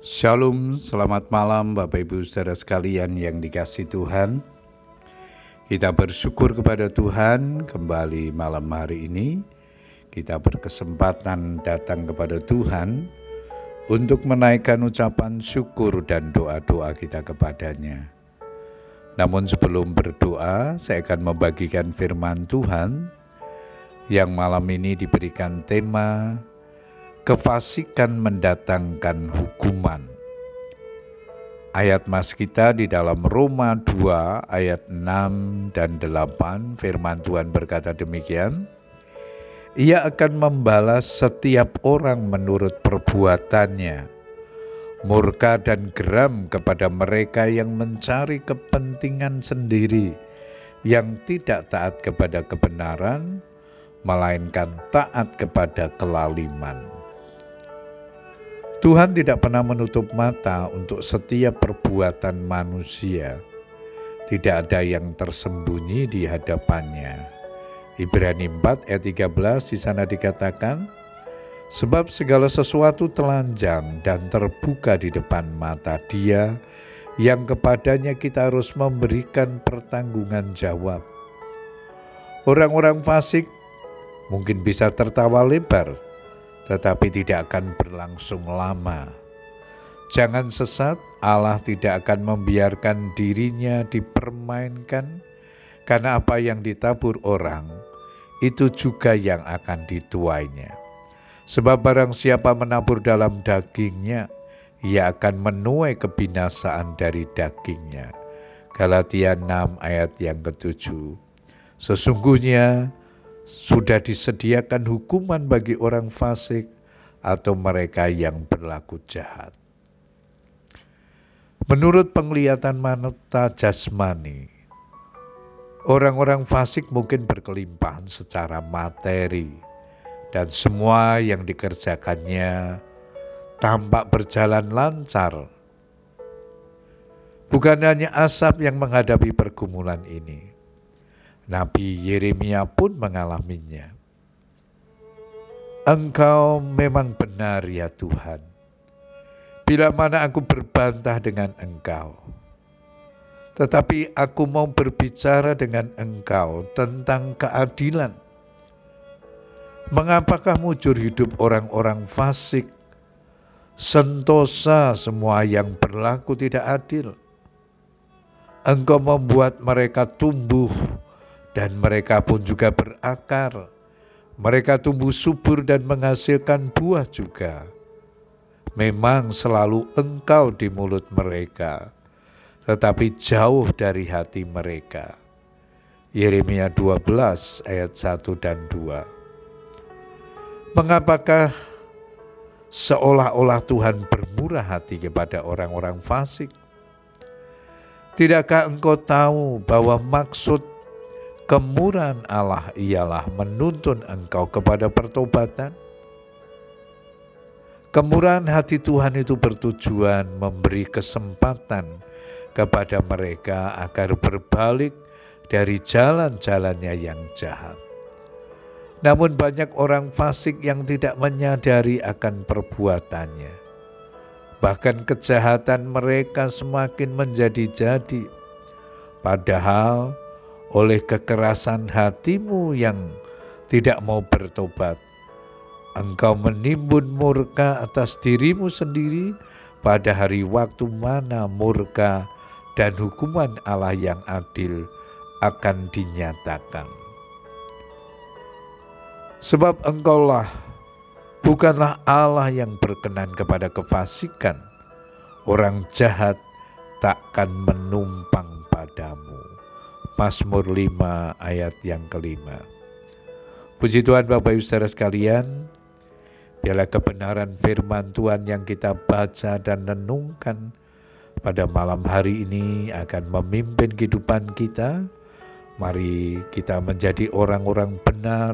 Shalom, selamat malam Bapak Ibu saudara sekalian yang dikasih Tuhan. Kita bersyukur kepada Tuhan kembali malam hari ini. Kita berkesempatan datang kepada Tuhan untuk menaikkan ucapan syukur dan doa-doa kita kepadanya. Namun sebelum berdoa, saya akan membagikan firman Tuhan yang malam ini diberikan tema kefasikan mendatangkan hukuman. Ayat mas kita di dalam Roma 2 ayat 6 dan 8 firman Tuhan berkata demikian. Ia akan membalas setiap orang menurut perbuatannya. Murka dan geram kepada mereka yang mencari kepentingan sendiri, yang tidak taat kepada kebenaran, melainkan taat kepada kelaliman. Tuhan tidak pernah menutup mata untuk setiap perbuatan manusia. Tidak ada yang tersembunyi di hadapannya. Ibrani 4 ayat 13 di sana dikatakan, Sebab segala sesuatu telanjang dan terbuka di depan mata dia, yang kepadanya kita harus memberikan pertanggungan jawab. Orang-orang fasik mungkin bisa tertawa lebar, tetapi tidak akan berlangsung lama. Jangan sesat, Allah tidak akan membiarkan dirinya dipermainkan, karena apa yang ditabur orang itu juga yang akan dituainya. Sebab barang siapa menabur dalam dagingnya, ia akan menuai kebinasaan dari dagingnya. Galatia 6 ayat yang ketujuh. Sesungguhnya sudah disediakan hukuman bagi orang fasik atau mereka yang berlaku jahat. Menurut penglihatan mata jasmani, orang-orang fasik mungkin berkelimpahan secara materi dan semua yang dikerjakannya tampak berjalan lancar. Bukan hanya asap yang menghadapi pergumulan ini, Nabi Yeremia pun mengalaminya. Engkau memang benar ya Tuhan. Bila mana aku berbantah dengan Engkau, tetapi aku mau berbicara dengan Engkau tentang keadilan. Mengapakah mujur hidup orang-orang fasik, sentosa semua yang berlaku tidak adil? Engkau membuat mereka tumbuh dan mereka pun juga berakar. Mereka tumbuh subur dan menghasilkan buah juga. Memang selalu engkau di mulut mereka, tetapi jauh dari hati mereka. Yeremia 12 ayat 1 dan 2. Mengapakah seolah-olah Tuhan bermurah hati kepada orang-orang fasik? Tidakkah engkau tahu bahwa maksud Kemurahan Allah ialah menuntun engkau kepada pertobatan. Kemurahan hati Tuhan itu bertujuan memberi kesempatan kepada mereka agar berbalik dari jalan-jalannya yang jahat. Namun banyak orang fasik yang tidak menyadari akan perbuatannya. Bahkan kejahatan mereka semakin menjadi-jadi. Padahal oleh kekerasan hatimu yang tidak mau bertobat. Engkau menimbun murka atas dirimu sendiri pada hari waktu mana murka dan hukuman Allah yang adil akan dinyatakan. Sebab engkaulah bukanlah Allah yang berkenan kepada kefasikan. Orang jahat takkan menumpang. Mazmur 5 ayat yang kelima. Puji Tuhan Bapak Ibu Saudara sekalian, biarlah kebenaran firman Tuhan yang kita baca dan renungkan pada malam hari ini akan memimpin kehidupan kita. Mari kita menjadi orang-orang benar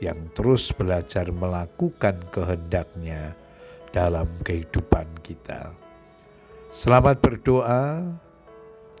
yang terus belajar melakukan kehendaknya dalam kehidupan kita. Selamat berdoa,